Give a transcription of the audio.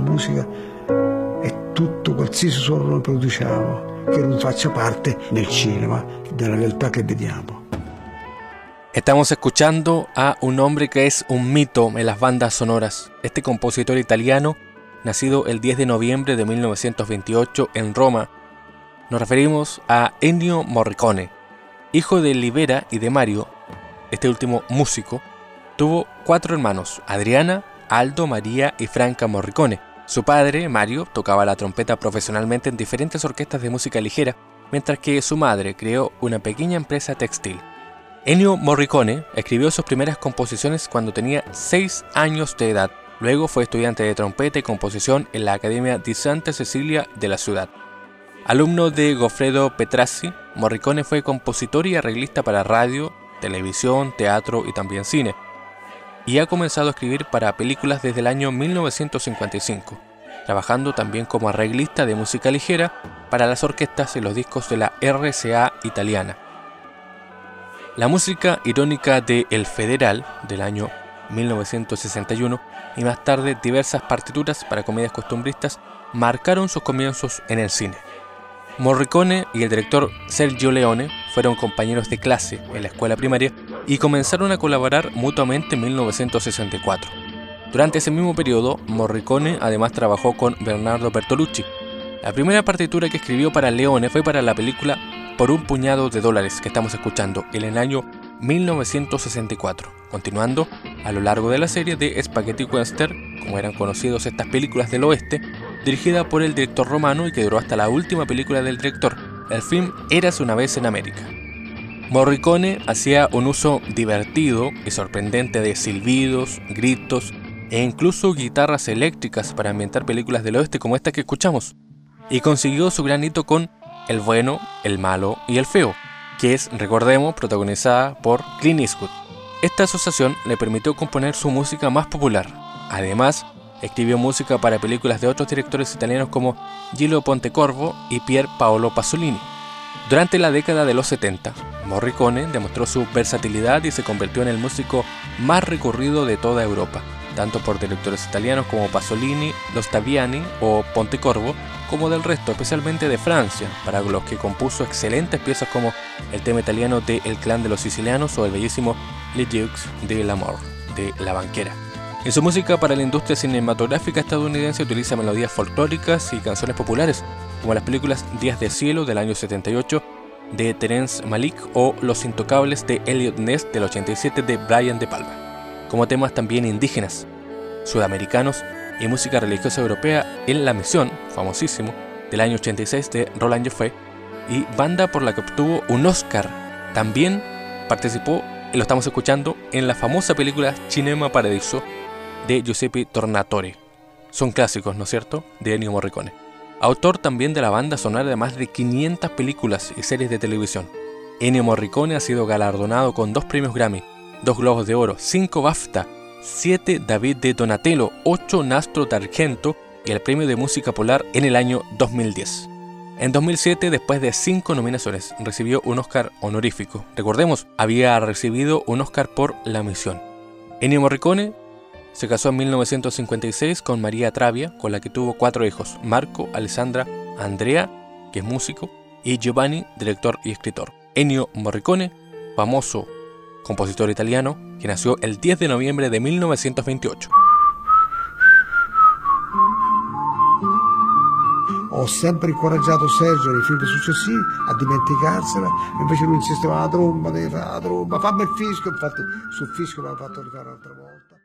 musica è tutto, qualsiasi suono noi produciamo, che non faccia parte del cinema, della realtà che vediamo. Estamos escuchando a un hombre que es un mito en las bandas sonoras. Este compositor italiano, nacido el 10 de noviembre de 1928 en Roma, nos referimos a Ennio Morricone, hijo de Libera y de Mario. Este último músico tuvo cuatro hermanos, Adriana, Aldo, María y Franca Morricone. Su padre, Mario, tocaba la trompeta profesionalmente en diferentes orquestas de música ligera, mientras que su madre creó una pequeña empresa textil. Ennio Morricone escribió sus primeras composiciones cuando tenía 6 años de edad. Luego fue estudiante de trompeta y composición en la Academia di Santa Cecilia de la ciudad. Alumno de Goffredo Petrassi, Morricone fue compositor y arreglista para radio, televisión, teatro y también cine y ha comenzado a escribir para películas desde el año 1955, trabajando también como arreglista de música ligera para las orquestas y los discos de la RCA italiana. La música irónica de El Federal del año 1961 y más tarde diversas partituras para comedias costumbristas marcaron sus comienzos en el cine. Morricone y el director Sergio Leone fueron compañeros de clase en la escuela primaria y comenzaron a colaborar mutuamente en 1964. Durante ese mismo periodo, Morricone además trabajó con Bernardo Bertolucci. La primera partitura que escribió para Leone fue para la película Por un puñado de dólares que estamos escuchando en el año 1964, continuando a lo largo de la serie de Spaghetti Western, como eran conocidos estas películas del oeste, dirigida por el director romano y que duró hasta la última película del director, el film Eras una vez en América. Morricone hacía un uso divertido y sorprendente de silbidos, gritos e incluso guitarras eléctricas para ambientar películas del oeste como esta que escuchamos, y consiguió su gran hito con El bueno, el malo y el feo, que es, recordemos, protagonizada por Clint Eastwood. Esta asociación le permitió componer su música más popular. Además, escribió música para películas de otros directores italianos como Gillo Pontecorvo y Pier Paolo Pasolini. Durante la década de los 70, Morricone demostró su versatilidad y se convirtió en el músico más recurrido de toda Europa, tanto por directores italianos como Pasolini, Los Taviani o Pontecorvo, como del resto, especialmente de Francia, para los que compuso excelentes piezas como el tema italiano de El clan de los sicilianos o el bellísimo Le Jeux de l'Amour, de La Banquera. En su música para la industria cinematográfica estadounidense utiliza melodías folclóricas y canciones populares, como las películas Días de Cielo del año 78 de Terence Malik o Los Intocables de Elliot Ness del 87 de Brian De Palma, como temas también indígenas, sudamericanos y música religiosa europea en La Misión, famosísimo, del año 86 de Roland Joffé, y banda por la que obtuvo un Oscar. También participó, y lo estamos escuchando, en la famosa película Cinema Paradiso de Giuseppe Tornatore. Son clásicos, ¿no es cierto?, de Ennio Morricone. Autor también de la banda sonora de más de 500 películas y series de televisión. Ennio Morricone ha sido galardonado con dos premios Grammy, dos Globos de Oro, cinco BAFTA 7 David de Donatello, 8 Nastro d'Argento y el premio de música polar en el año 2010. En 2007, después de 5 nominaciones, recibió un Oscar honorífico. Recordemos, había recibido un Oscar por La Misión. Ennio Morricone se casó en 1956 con María Travia, con la que tuvo cuatro hijos, Marco, Alessandra, Andrea, que es músico, y Giovanni, director y escritor. Ennio Morricone, famoso compositor italiano, que nació el 10 de noviembre de 1928. Ho sempre incoraggiato Sergio nei film successivi a dimenticarsela, invece lui insisteva la tromba, la tromba, fammi il fischio, infatti sul fischio l'aveva fatto rifare un'altra volta.